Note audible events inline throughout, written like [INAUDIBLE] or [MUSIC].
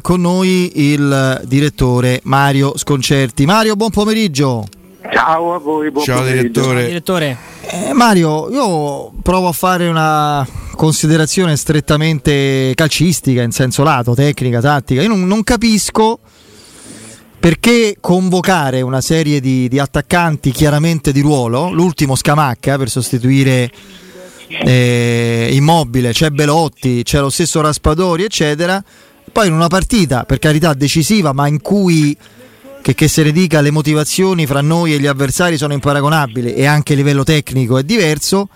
Con noi il direttore Mario Sconcerti. Mario, buon pomeriggio. Ciao a voi, buon Ciao pomeriggio. direttore. Direttore, Eh, Mario, io provo a fare una considerazione strettamente calcistica, in senso lato, tecnica, tattica. Io non, non capisco perché convocare una serie di, di attaccanti chiaramente di ruolo, l'ultimo Scamacca per sostituire eh, Immobile, c'è Belotti, c'è lo stesso Raspadori, eccetera. Poi in una partita, per carità, decisiva, ma in cui che, che se ne dica le motivazioni fra noi e gli avversari sono imparagonabili e anche a livello tecnico è diverso,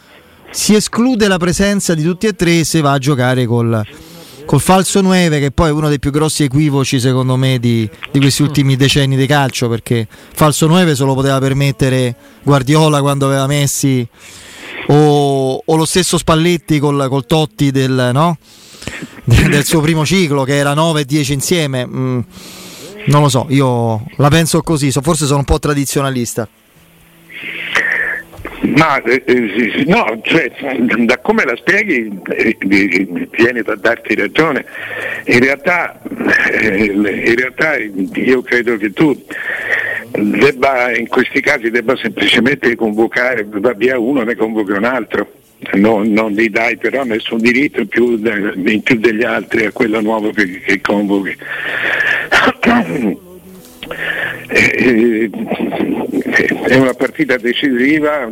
si esclude la presenza di tutti e tre se va a giocare col, col falso 9 che poi è uno dei più grossi equivoci secondo me di, di questi ultimi decenni di calcio perché falso 9 se lo poteva permettere Guardiola quando aveva Messi o, o lo stesso Spalletti col, col Totti del, no? del suo primo ciclo che era 9 e 10 insieme Mm, non lo so, io la penso così, so- forse sono un po' tradizionalista. Ma eh, eh, no, cioè, da come la spieghi eh, viene da darti ragione. In realtà, eh, in realtà io credo che tu debba, in questi casi debba semplicemente convocare, va via uno ne convoca un altro. Non, non gli dai però nessun diritto più, de- più degli altri a quello nuovo che, che convochi. Eh, è una partita decisiva,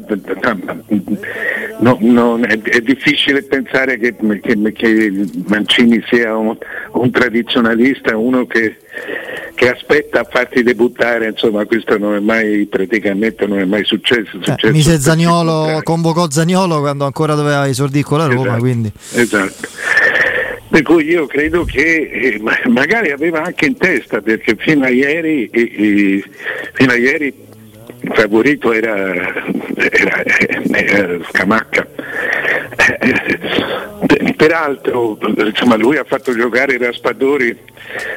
no, non- è, è difficile pensare che, che- che Mancini sia un, un tradizionalista, uno che, che aspetta a farti debuttare, insomma questo non è mai praticamente non è mai successo. è Eh, successo mise per il Zaniolo, convocò Zaniolo quando ancora doveva esordire con la Roma, Esatto, quindi esatto. Per cui io credo che eh, ma- magari aveva anche in testa, perché fino a ieri, eh, eh, fino a ieri il favorito era, era, era Scamacca. Eh, Peraltro insomma, lui ha fatto giocare Raspadori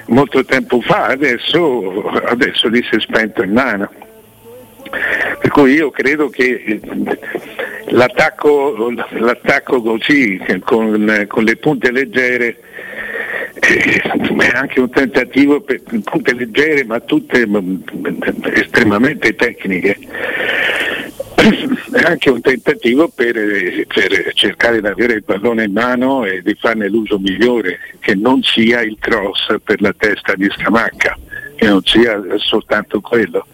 molto tempo fa, adesso, adesso gli si è spento in mano. Per cui io credo che l'attacco, l'attacco così, con, con le punte leggere, eh, è anche un tentativo per punte leggere ma tutte estremamente tecniche. È anche un tentativo per, per cercare di avere il pallone in mano e di farne l'uso migliore, che non sia il cross per la testa di Scamacca, che non sia soltanto quello.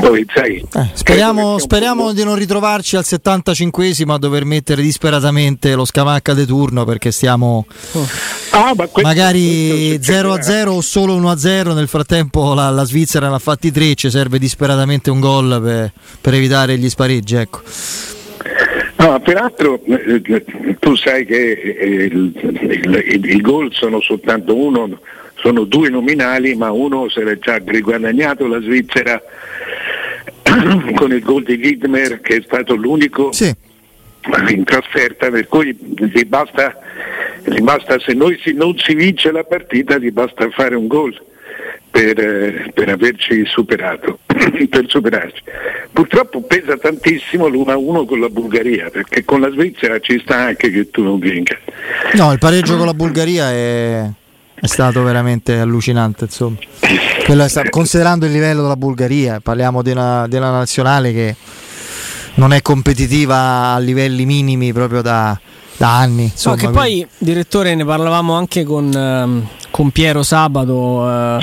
Poi, sai, Eh, speriamo, speriamo di non ritrovarci al 75esimo a dover mettere disperatamente lo Scamacca de turno perché stiamo Ah, ma questo- magari questo 0 a 0 o solo 1 a 0 nel frattempo la, la Svizzera ne ha fatti 3 ci serve disperatamente un gol per, per evitare gli spareggi ecco. No, peraltro eh, eh, tu sai che eh, il, il- il- i gol sono soltanto uno, sono due nominali, ma uno se l'è già riguadagnato la Svizzera [CLEARS THROAT] con il gol di Widmer che è stato l'unico sì, in trasferta, per cui gli basta, gli basta se noi si- non si vince la partita, gli basta fare un gol. Per, eh, per averci superato, [CLEARS THROAT] per superarci. Purtroppo pesa tantissimo l'1-1 con la Bulgaria, perché con la Svizzera ci sta anche che tu non vinca. no il pareggio con la Bulgaria è, è stato veramente allucinante insomma Quello è sta- considerando il livello della Bulgaria parliamo di una, di una nazionale che non è competitiva a livelli minimi proprio da, da anni No, insomma, che quindi- poi, direttore, ne parlavamo anche con, ehm, con Piero sabato. eh,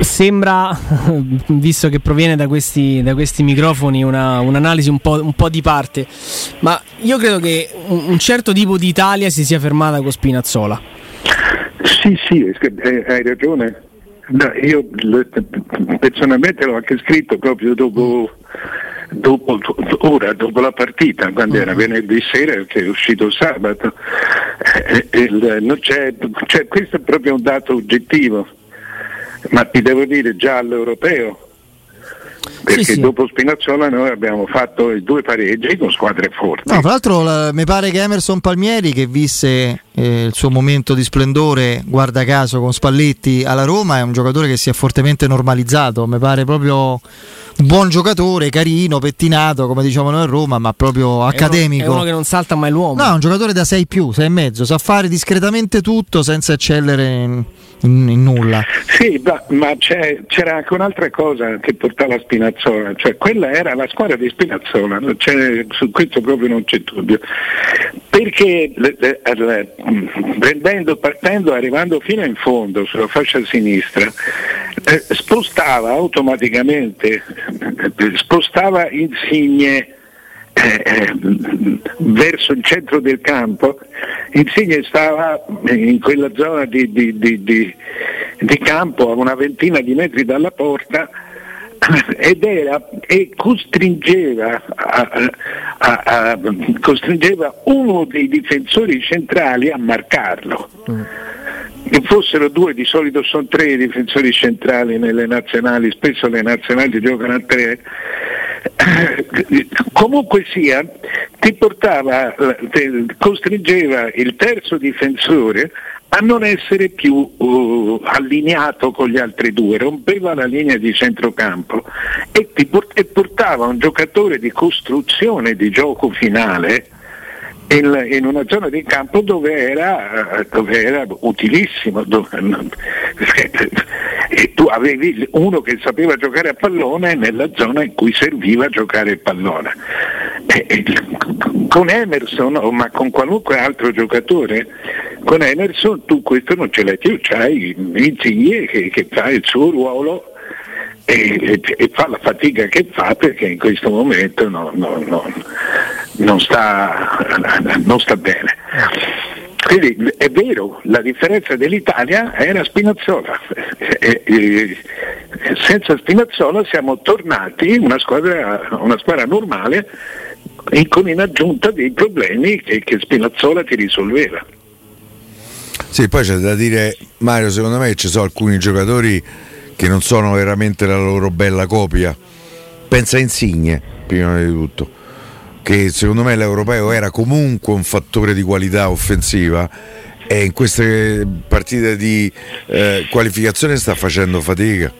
sembra, [LAUGHS] visto che proviene da questi, da questi microfoni, una- un'analisi un po', un po' di parte, ma io credo che un, un certo tipo di Italia si sia fermata con Spinazzola. Sì, sì, eh, hai ragione. No, io personalmente l'ho anche scritto proprio dopo, dopo- ora, dopo la partita, quando era venerdì sera che è uscito sabato. Eh, eh, il- non c'è- cioè, questo è proprio un dato oggettivo, ma ti devo dire già all'europeo perché Sì, sì. dopo Spinazzola noi abbiamo fatto i due pareggi con squadre forti. No, tra l'altro la- mi pare che Emerson Palmieri che visse eh, il suo momento di splendore, guarda caso con Spalletti alla Roma, è un giocatore che si è fortemente normalizzato, mi pare proprio un buon giocatore, carino, pettinato, come diciamo noi a Roma, ma proprio È uno- accademico. È uno, che non salta mai l'uomo. No, è un giocatore da 6 più, 6 e mezzo, sa fare discretamente tutto senza eccellere in, in- in nulla. Sì, ma, ma c'è- c'era anche un'altra cosa che portava Spinazzola, cioè quella era la squadra di Spinazzola, c'è- su questo proprio non c'è dubbio. Perché prendendo, partendo, arrivando fino in fondo sulla fascia sinistra, eh, spostava automaticamente, eh, spostava Insigne eh, eh, verso il centro del campo, Insigne stava in quella zona di- di- di- di campo a una ventina di metri dalla porta ed era e costringeva, a- a- a- costringeva uno dei difensori centrali a marcarlo. Che fossero due, di solito sono tre i difensori centrali nelle nazionali, spesso le nazionali giocano a tre. [COUGHS] Comunque sia, ti portava, te- costringeva il terzo difensore a non essere più uh, allineato con gli altri due, rompeva la linea di centrocampo e, port- e portava un giocatore di costruzione di gioco finale in, in una zona di campo dove era, eh, dove era utilissimo, dove- e tu avevi uno che sapeva giocare a pallone nella zona in cui serviva giocare il pallone. E- e con Emerson, ma con qualunque altro giocatore, con Emerson tu questo non ce l'hai più, c'hai Insigne che, che fa il suo ruolo e, e- fa la fatica che fa perché in questo momento no- no- no- non, sta, non sta bene. Quindi è vero, la differenza dell'Italia era Spinazzola. E- e- senza Spinazzola siamo tornati una squadra, una squadra normale e con in aggiunta dei problemi che, che Spinazzola ti risolveva. Sì, poi c'è da dire, Mario, secondo me ci sono alcuni giocatori che non sono veramente la loro bella copia. Pensa a Insigne, prima di tutto, che secondo me l'europeo era comunque un fattore di qualità offensiva e in queste partite di eh, qualificazione sta facendo fatica.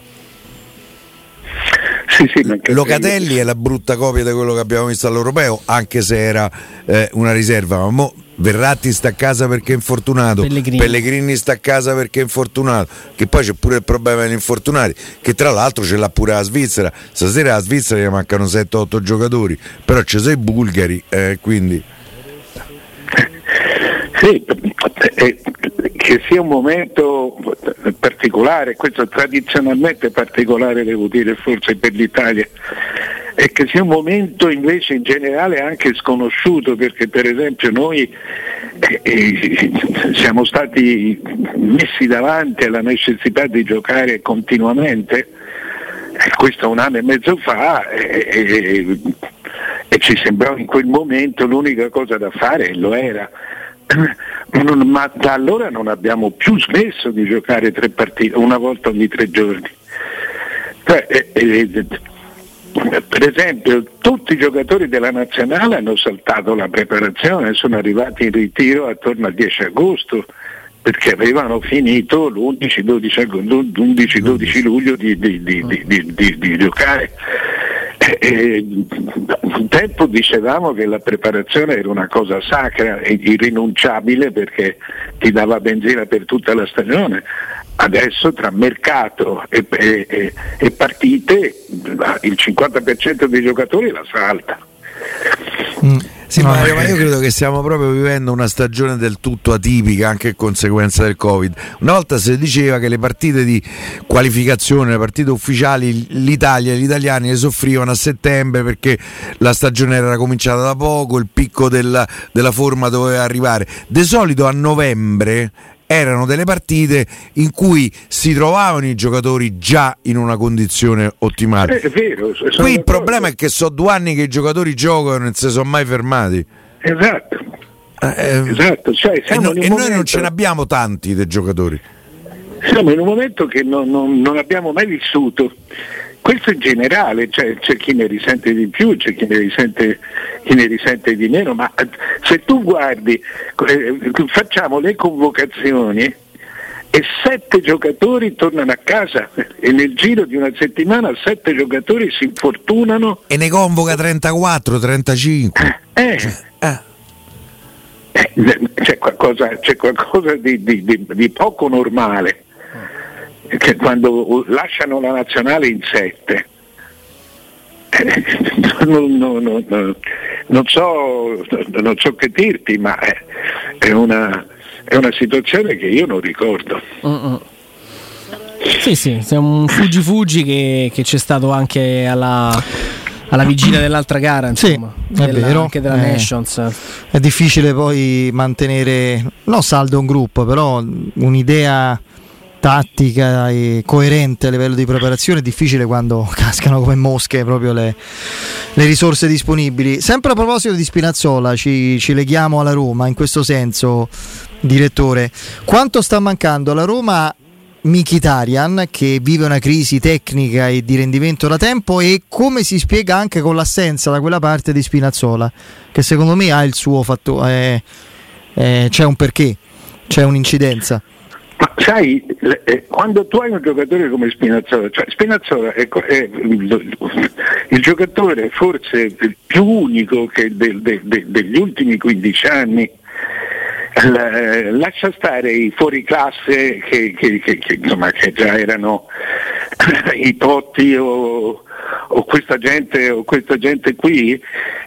Sì, sì, Locatelli è la brutta copia di quello che abbiamo visto all'europeo, anche se era eh, una riserva. Ma mo Verratti sta a casa perché è infortunato, Pellegrini. sta a casa perché è infortunato, che poi c'è pure il problema degli infortunati, che tra l'altro ce l'ha pure la Svizzera. Stasera alla Svizzera gli mancano 7-8 giocatori, però ci sono i bulgari, eh, quindi Sì, eh, che sia un momento particolare, questo tradizionalmente particolare devo dire forse per l'Italia, e che sia un momento invece in generale anche sconosciuto perché per esempio noi eh, eh, siamo stati messi davanti alla necessità di giocare continuamente, questo un anno e mezzo fa, e, e- ci sembrò in quel momento l'unica cosa da fare, e lo era. Ma da allora non abbiamo più smesso di giocare tre partite, una volta ogni tre giorni. Cioè, eh, eh, per esempio, tutti i giocatori della nazionale hanno saltato la preparazione, sono arrivati in ritiro attorno al 10 agosto perché avevano finito l'11-12 ag- l'11-12 luglio di- di- di- di giocare. E- e, un tempo dicevamo che la preparazione era una cosa sacra e irrinunciabile perché ti dava benzina per tutta la stagione. Adesso tra mercato e, e- e- partite il 50% dei giocatori la salta. Sì, No, Mario, ma io credo che stiamo proprio vivendo una stagione del tutto atipica anche a conseguenza del Covid. Una volta si diceva che le partite di qualificazione, le partite ufficiali, l'Italia e gli italiani le soffrivano a settembre perché la stagione era cominciata da poco, il picco della, della forma doveva arrivare. De solito a novembre erano delle partite in cui si trovavano i giocatori già in una condizione ottimale. È vero. Qui il problema è che so due anni che i giocatori giocano e non si sono mai fermati. Esatto, Eh, esatto. Cioè, e, no- e noi non momento- ce ne abbiamo tanti dei giocatori. Siamo in un momento che non, non- non abbiamo mai vissuto. Questo in generale, cioè, c'è chi ne risente di più, c'è chi ne risente, chi ne risente di meno, ma se tu guardi, eh, facciamo le convocazioni e sette giocatori tornano a casa. E nel giro di una settimana sette giocatori si infortunano. E ne convoca 34, 35 eh, eh. Eh, c'è qualcosa, c'è qualcosa di, di, di, di, poco normale che quando lasciano la nazionale in sette eh, [LAUGHS] non, non, non, non, so, non so che dirti ma è una, è una situazione che io non ricordo. Uh-uh. Sì, sì, è un fuggi-fuggi che, che c'è stato anche alla, alla vigilia dell'altra gara, insomma, sì, è vero. anche della è, Nations. È difficile poi mantenere, non saldo un gruppo, però un'idea tattica e coerente a livello di preparazione è difficile quando [LAUGHS] cascano come mosche proprio le, le risorse disponibili. Sempre a proposito di Spinazzola, ci, ci leghiamo alla Roma in questo senso, direttore. Quanto sta mancando alla Roma Mikitarian che vive una crisi tecnica e di rendimento da tempo e come si spiega anche con l'assenza da quella parte di Spinazzola che secondo me ha il suo fattore, eh, eh, c'è un perché, c'è un'incidenza. Sai, eh, quando tu hai un giocatore come Spinazzola, cioè Spinazzola è, il, giocatore forse più unico de, degli ultimi 15 anni, lascia stare i fuori classe che, che, che, insomma, che già erano [COUGHS] i Totti o, o, questa gente, o questa gente qui,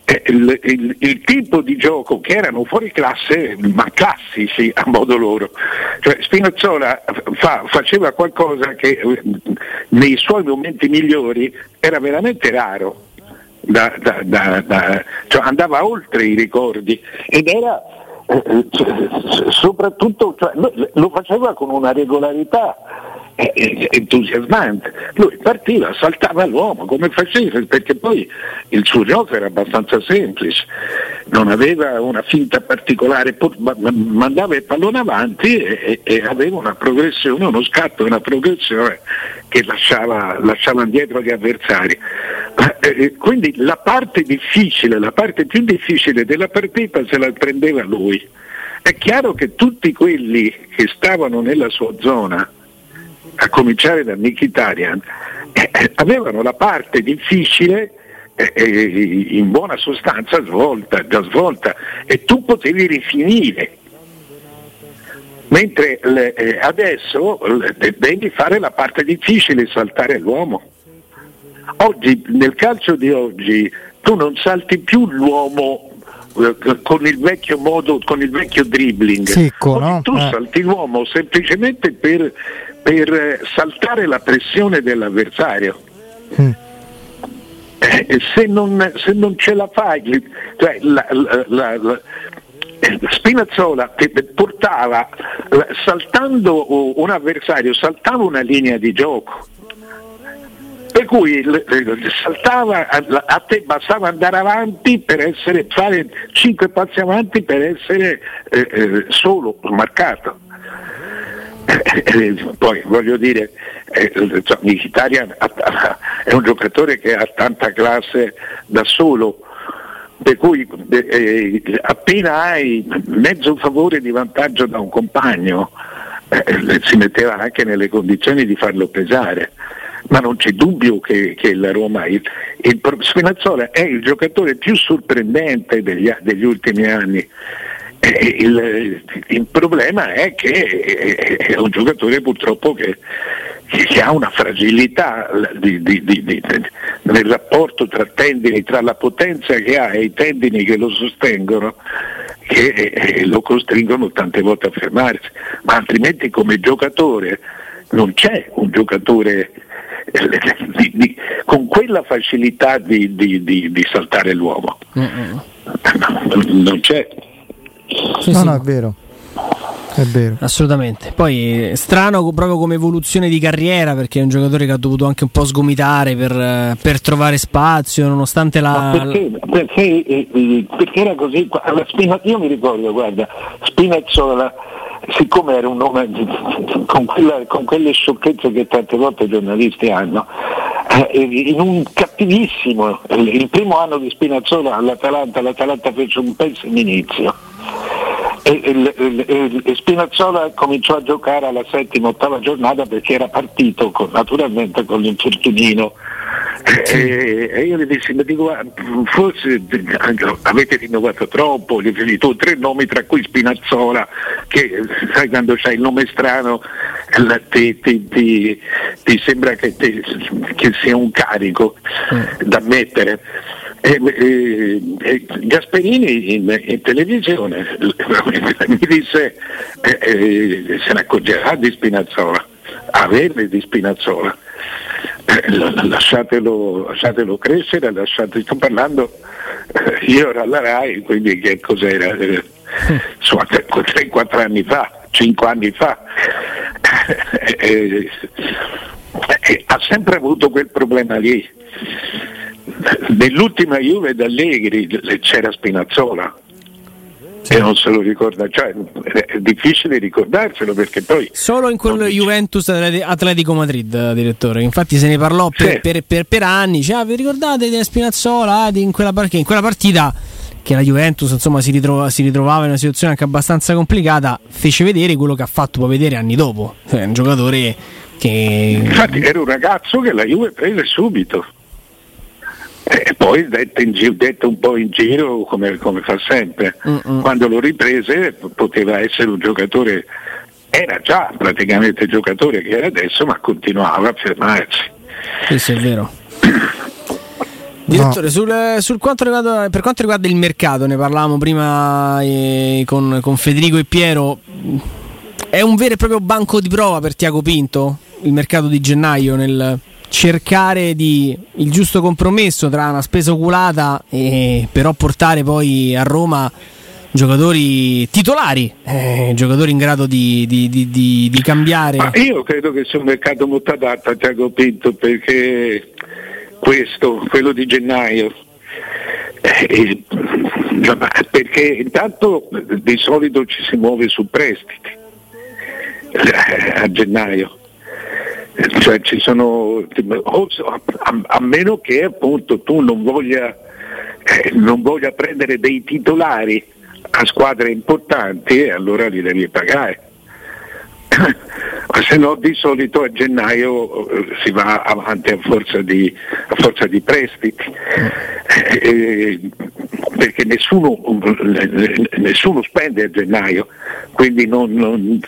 eh, il, il, il, tipo di gioco che erano fuori classe ma classici a modo loro. Cioè, Spinazzola fa, faceva qualcosa che eh, nei suoi momenti migliori era veramente raro. Da, da, da, cioè andava oltre i ricordi ed era soprattutto cioè, lo faceva con una regolarità entusiasmante. Lui partiva, saltava l'uomo come faceva, perché poi il suo gioco era abbastanza semplice, non aveva una finta particolare, mandava il pallone avanti e, e aveva una progressione, uno scatto, una progressione che lasciava, lasciava indietro gli avversari. Eh, quindi la parte difficile, la parte più difficile della partita se la prendeva lui. È chiaro che tutti quelli che stavano nella sua zona, a cominciare da Mkhitaryan, eh, eh, avevano la parte difficile eh, eh, in buona sostanza svolta, già svolta e tu potevi rifinire. Mentre le, eh, adesso le, devi fare la parte difficile, saltare l'uomo. Oggi, nel calcio di oggi, tu non salti più l'uomo eh, con il vecchio modo, con il vecchio dribbling. Secco, no? Tu eh. salti l'uomo semplicemente per per saltare la pressione dell'avversario. Mm. Eh, se, non, se, non, ce la fai, cioè la, la, la, eh, Spinazzola che portava, saltando un avversario, saltava una linea di gioco. Per cui saltava, a te bastava andare avanti per essere, fare 5 passi avanti per essere eh, eh, solo marcato. Eh, poi voglio dire, eh, Mkhitaryan è un giocatore che ha tanta classe da solo, per cui eh, appena hai mezzo favore di vantaggio da un compagno eh, si metteva anche nelle condizioni di farlo pesare. Ma non c'è dubbio che, che la Roma, il, il, Spinazzola è il giocatore più sorprendente degli, degli ultimi anni il, il, problema è che è un giocatore purtroppo che, che ha una fragilità di, di, di, nel rapporto tra tendini, tra la potenza che ha e i tendini che lo sostengono, che lo costringono tante volte a fermarsi, ma altrimenti come giocatore non c'è un giocatore di, con quella facilità di, saltare l'uomo. Mm-hmm. Non c'è. Sì, no, sì. no, è vero. È vero. Assolutamente. Poi strano proprio come evoluzione di carriera perché è un giocatore che ha dovuto anche un po' sgomitare per, per trovare spazio nonostante la... Perché, perché, eh, eh, perché, era così, Spina, io mi ricordo, guarda, Spinazzola, siccome era un nome con, quella, con quelle sciocchezze che tante volte i giornalisti hanno, eh, in un cattivissimo, il primo anno di Spinazzola all'Atalanta, l'Atalanta fece un pessimo inizio. E, e, e, Spinazzola cominciò a giocare alla settima, ottava giornata perché era partito con, naturalmente con l'infortunino e, e, io gli dissi, ma dico, forse avete rinnovato troppo, gli ho detto tre nomi tra cui Spinazzola, che sai quando c'hai il nome strano ti, ti, ti, ti sembra che, che, sia un carico mm. da mettere. E, e, e Gasperini in, in, televisione [LAUGHS] mi disse eh, eh, se ne accorgerà di Spinazzola, averne di Spinazzola lasciatelo, lasciatelo crescere, lasciate, sto parlando, eh, io ero alla RAI, quindi che cos'era? Eh, 3-4 anni fa, 5 anni fa. [LAUGHS] Eh, eh, ha sempre avuto quel problema lì. Nell'ultima Juve d'Allegri c'era Spinazzola, sì. e non se lo ricorda, cioè è difficile ricordarselo perché poi... Solo in quel Juventus Atletico Madrid, direttore, infatti se ne parlò per, sì. per, per, per anni, cioè, ah, vi ricordate di Spinazzola, in quella, in quella partita che la Juventus insomma, si, ritrova, si, ritrovava in una situazione anche abbastanza complicata, fece vedere quello che ha fatto poi vedere anni dopo, cioè, un giocatore che... Infatti era un ragazzo che la Juve prese subito. E poi dette, giro, dette, un po' in giro come, come fa sempre. Mm-mm. Quando lo riprese poteva essere un giocatore, era già praticamente il giocatore che era adesso, ma continuava a fermarsi. Questo è vero. [COUGHS] Direttore, no. sul, sul quanto riguarda, per quanto riguarda il mercato, ne parlavamo prima eh, con, con Federico e Piero, è un vero e proprio banco di prova per Tiago Pinto il mercato di gennaio nel, cercare di, il giusto compromesso tra una spesa oculata e però portare poi a Roma giocatori titolari, eh, giocatori in grado di, di, di, di, cambiare. Ma io credo che sia un mercato molto adatto a Tiago Pinto perché questo, quello di gennaio, eh, perché intanto di solito ci si muove su prestiti eh, a gennaio cioè ci sono, a, a meno che appunto tu non voglia, eh, non voglia prendere dei titolari a squadre importanti, allora li devi pagare. [COUGHS] se no di solito a gennaio eh, si va avanti a forza di, a forza di prestiti, eh, eh perché nessuno, nessuno, spende a gennaio, quindi non, non,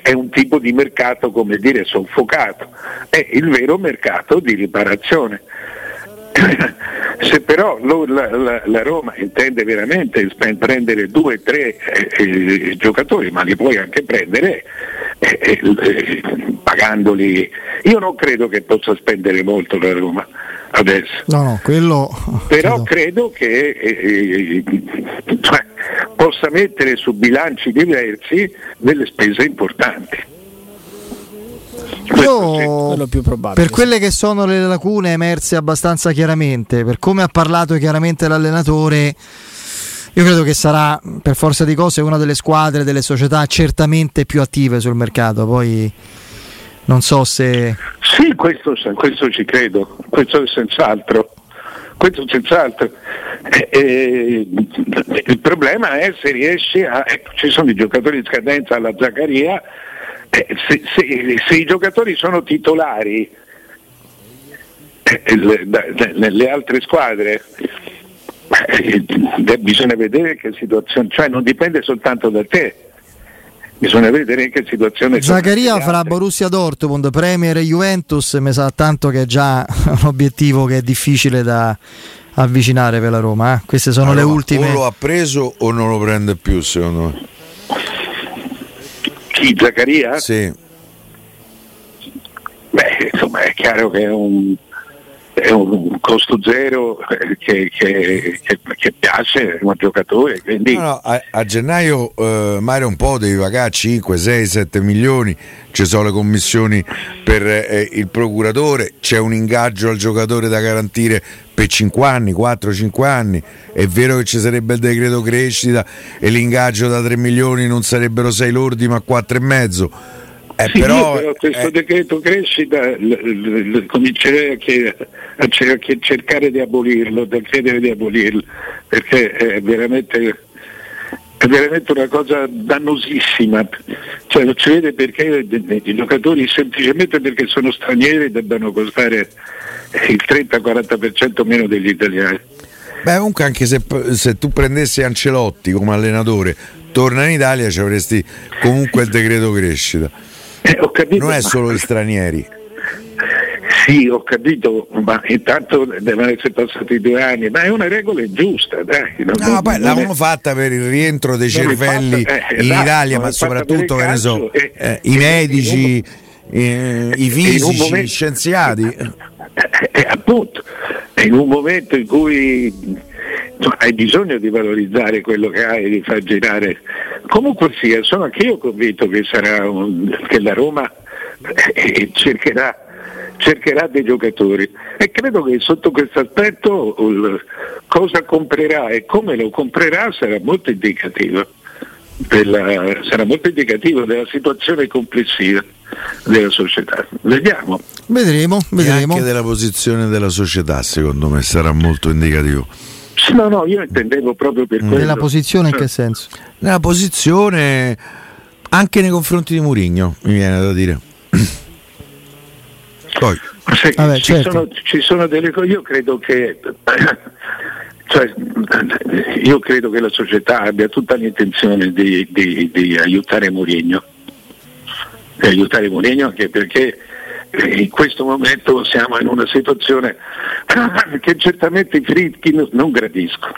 è un tipo di mercato come dire soffocato, è il vero mercato di riparazione. [CLEARS THROAT] Se però la, la, la, Roma intende veramente prendere due o tre eh, eh, giocatori, ma li puoi anche prendere eh, eh, eh, pagandoli, io non credo che possa spendere molto la Roma adesso. No, no, quello... Però credo, credo che eh, cioè, possa mettere su bilanci diversi delle spese importanti. Io, per quelle che sono le lacune emerse abbastanza chiaramente, per come ha parlato chiaramente l'allenatore, io credo che sarà per forza di cose una delle squadre, delle società certamente più attive sul mercato. Poi non so se. Sì, questo, questo ci credo, questo senz'altro. Questo senz'altro. Eh, eh, il problema è se riesce a. Ecco, ci sono i giocatori di scadenza alla Zaccaria eh, se, se, se, i giocatori sono titolari eh, le, da, nelle altre squadre eh, bisogna vedere che situazione, cioè non dipende soltanto da te. Bisogna vedere che situazione Zaccaria farà Borussia Dortmund, Premier e Juventus, mi sa tanto che è già [LAUGHS] un obiettivo che è difficile da avvicinare per la Roma. Eh? Queste sono allora, le ultime. O lo ha preso o non lo prende più, secondo me. Chi, Zaccaria? Sì. Beh, insomma, è chiaro che è un, è un costo zero che, che, che, che piace a un giocatore. Quindi... No, no, a, a, gennaio eh, Mario un po' devi pagare 5, 6, 7 milioni, ci sono le commissioni per eh, il procuratore, c'è un ingaggio al giocatore da garantire per 5 anni, 4-5 anni. È vero che ci sarebbe il decreto crescita e l'ingaggio da 3 milioni non sarebbero 6 lordi ma 4 e mezzo Eh, sì, però, però, questo eh, decreto crescita l- l- comincerei a, chied- a cer- a cercare di abolirlo, da chiedere di abolirlo, perché è veramente, è veramente una cosa dannosissima. Cioè, non si vede perché i giocatori semplicemente perché sono stranieri debbano costare il 30-40% meno degli italiani. Beh, comunque anche se, se, tu prendessi Ancelotti come allenatore, torna in Italia ci avresti comunque il decreto crescita. Eh, capito, non è solo gli stranieri. Sì, ho capito, ma intanto devono essere passati due anni, ma è una regola giusta, dai. Non, no, poi l'avevano è... fatta per il rientro dei cervelli fatta, eh, in esatto, Italia, ma soprattutto che ne so, eh, eh, i medici, un... i fisici, momento... gli scienziati. Eh, appunto, in un momento in cui hai bisogno di valorizzare quello che hai e di far girare. Comunque sia, sono anch'io convinto che, un, che la Roma eh, cercherà, cercherà, dei giocatori e credo che sotto questo aspetto cosa comprerà e come lo comprerà sarà molto indicativo. Della, sarà molto indicativo della situazione complessiva della società. Vediamo. Vedremo, vedremo. E anche della posizione della società, secondo me, sarà molto indicativo. No, no, io intendevo proprio per quello. Nella posizione in che senso? Nella posizione anche nei confronti di Murigno, mi viene da dire. [CLEARS THROAT] Poi. Se, Vabbè, ci, certo. sono, ci, sono, delle cose, io credo che [CLEARS THROAT] cioè, io credo che la società abbia tutta l'intenzione di, di, di aiutare Mourinho di aiutare Mourinho anche perché in questo momento siamo in una situazione [LAUGHS] che certamente i Fritkin non gradisco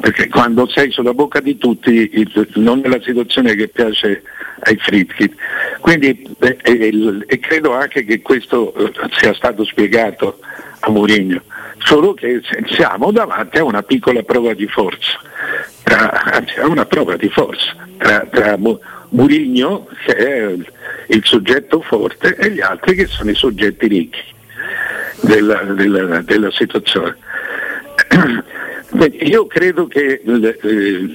perché quando sei sulla bocca di tutti non è la situazione che piace ai Fritkin quindi e, e, e credo anche che questo eh, sia stato spiegato a Mourinho solo che siamo davanti a una piccola prova di forza tra, anzi a una prova di forza tra, tra Murigno che è il soggetto forte e gli altri che sono i soggetti ricchi della, della, della situazione. [CLEARS THROAT] Io credo che eh,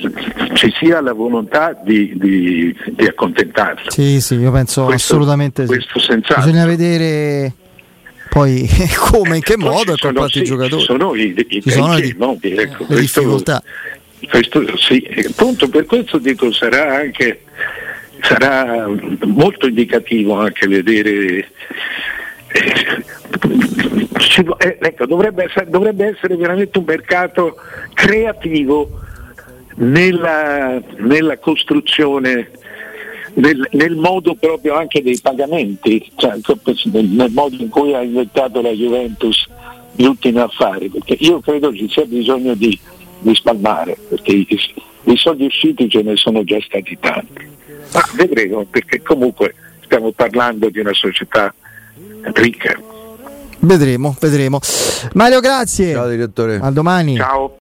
ci sia la volontà di, di, di accontentarlo. Sì, sì, io penso questo, assolutamente questo sì. Bisogna vedere poi [LAUGHS] come, in che poi modo e con quanti sì, giocatori. Sono i, i, ci sono i modi, ecco, le questo, difficoltà. Questo, sì, appunto per questo dico sarà anche sarà molto indicativo anche vedere eh, eh, ecco, dovrebbe, essere, dovrebbe, essere, veramente un mercato creativo nella, nella costruzione nel, nel, modo proprio anche dei pagamenti, cioè, nel modo in cui ha inventato la Juventus gli ultimi affari, perché io credo ci sia bisogno di, di spalmare, perché i, i soldi usciti ce ne sono già stati tanti. Ma vedremo, perché comunque stiamo parlando di una società ricca. Vedremo, vedremo. Mario, grazie. Ciao direttore. A domani. Ciao.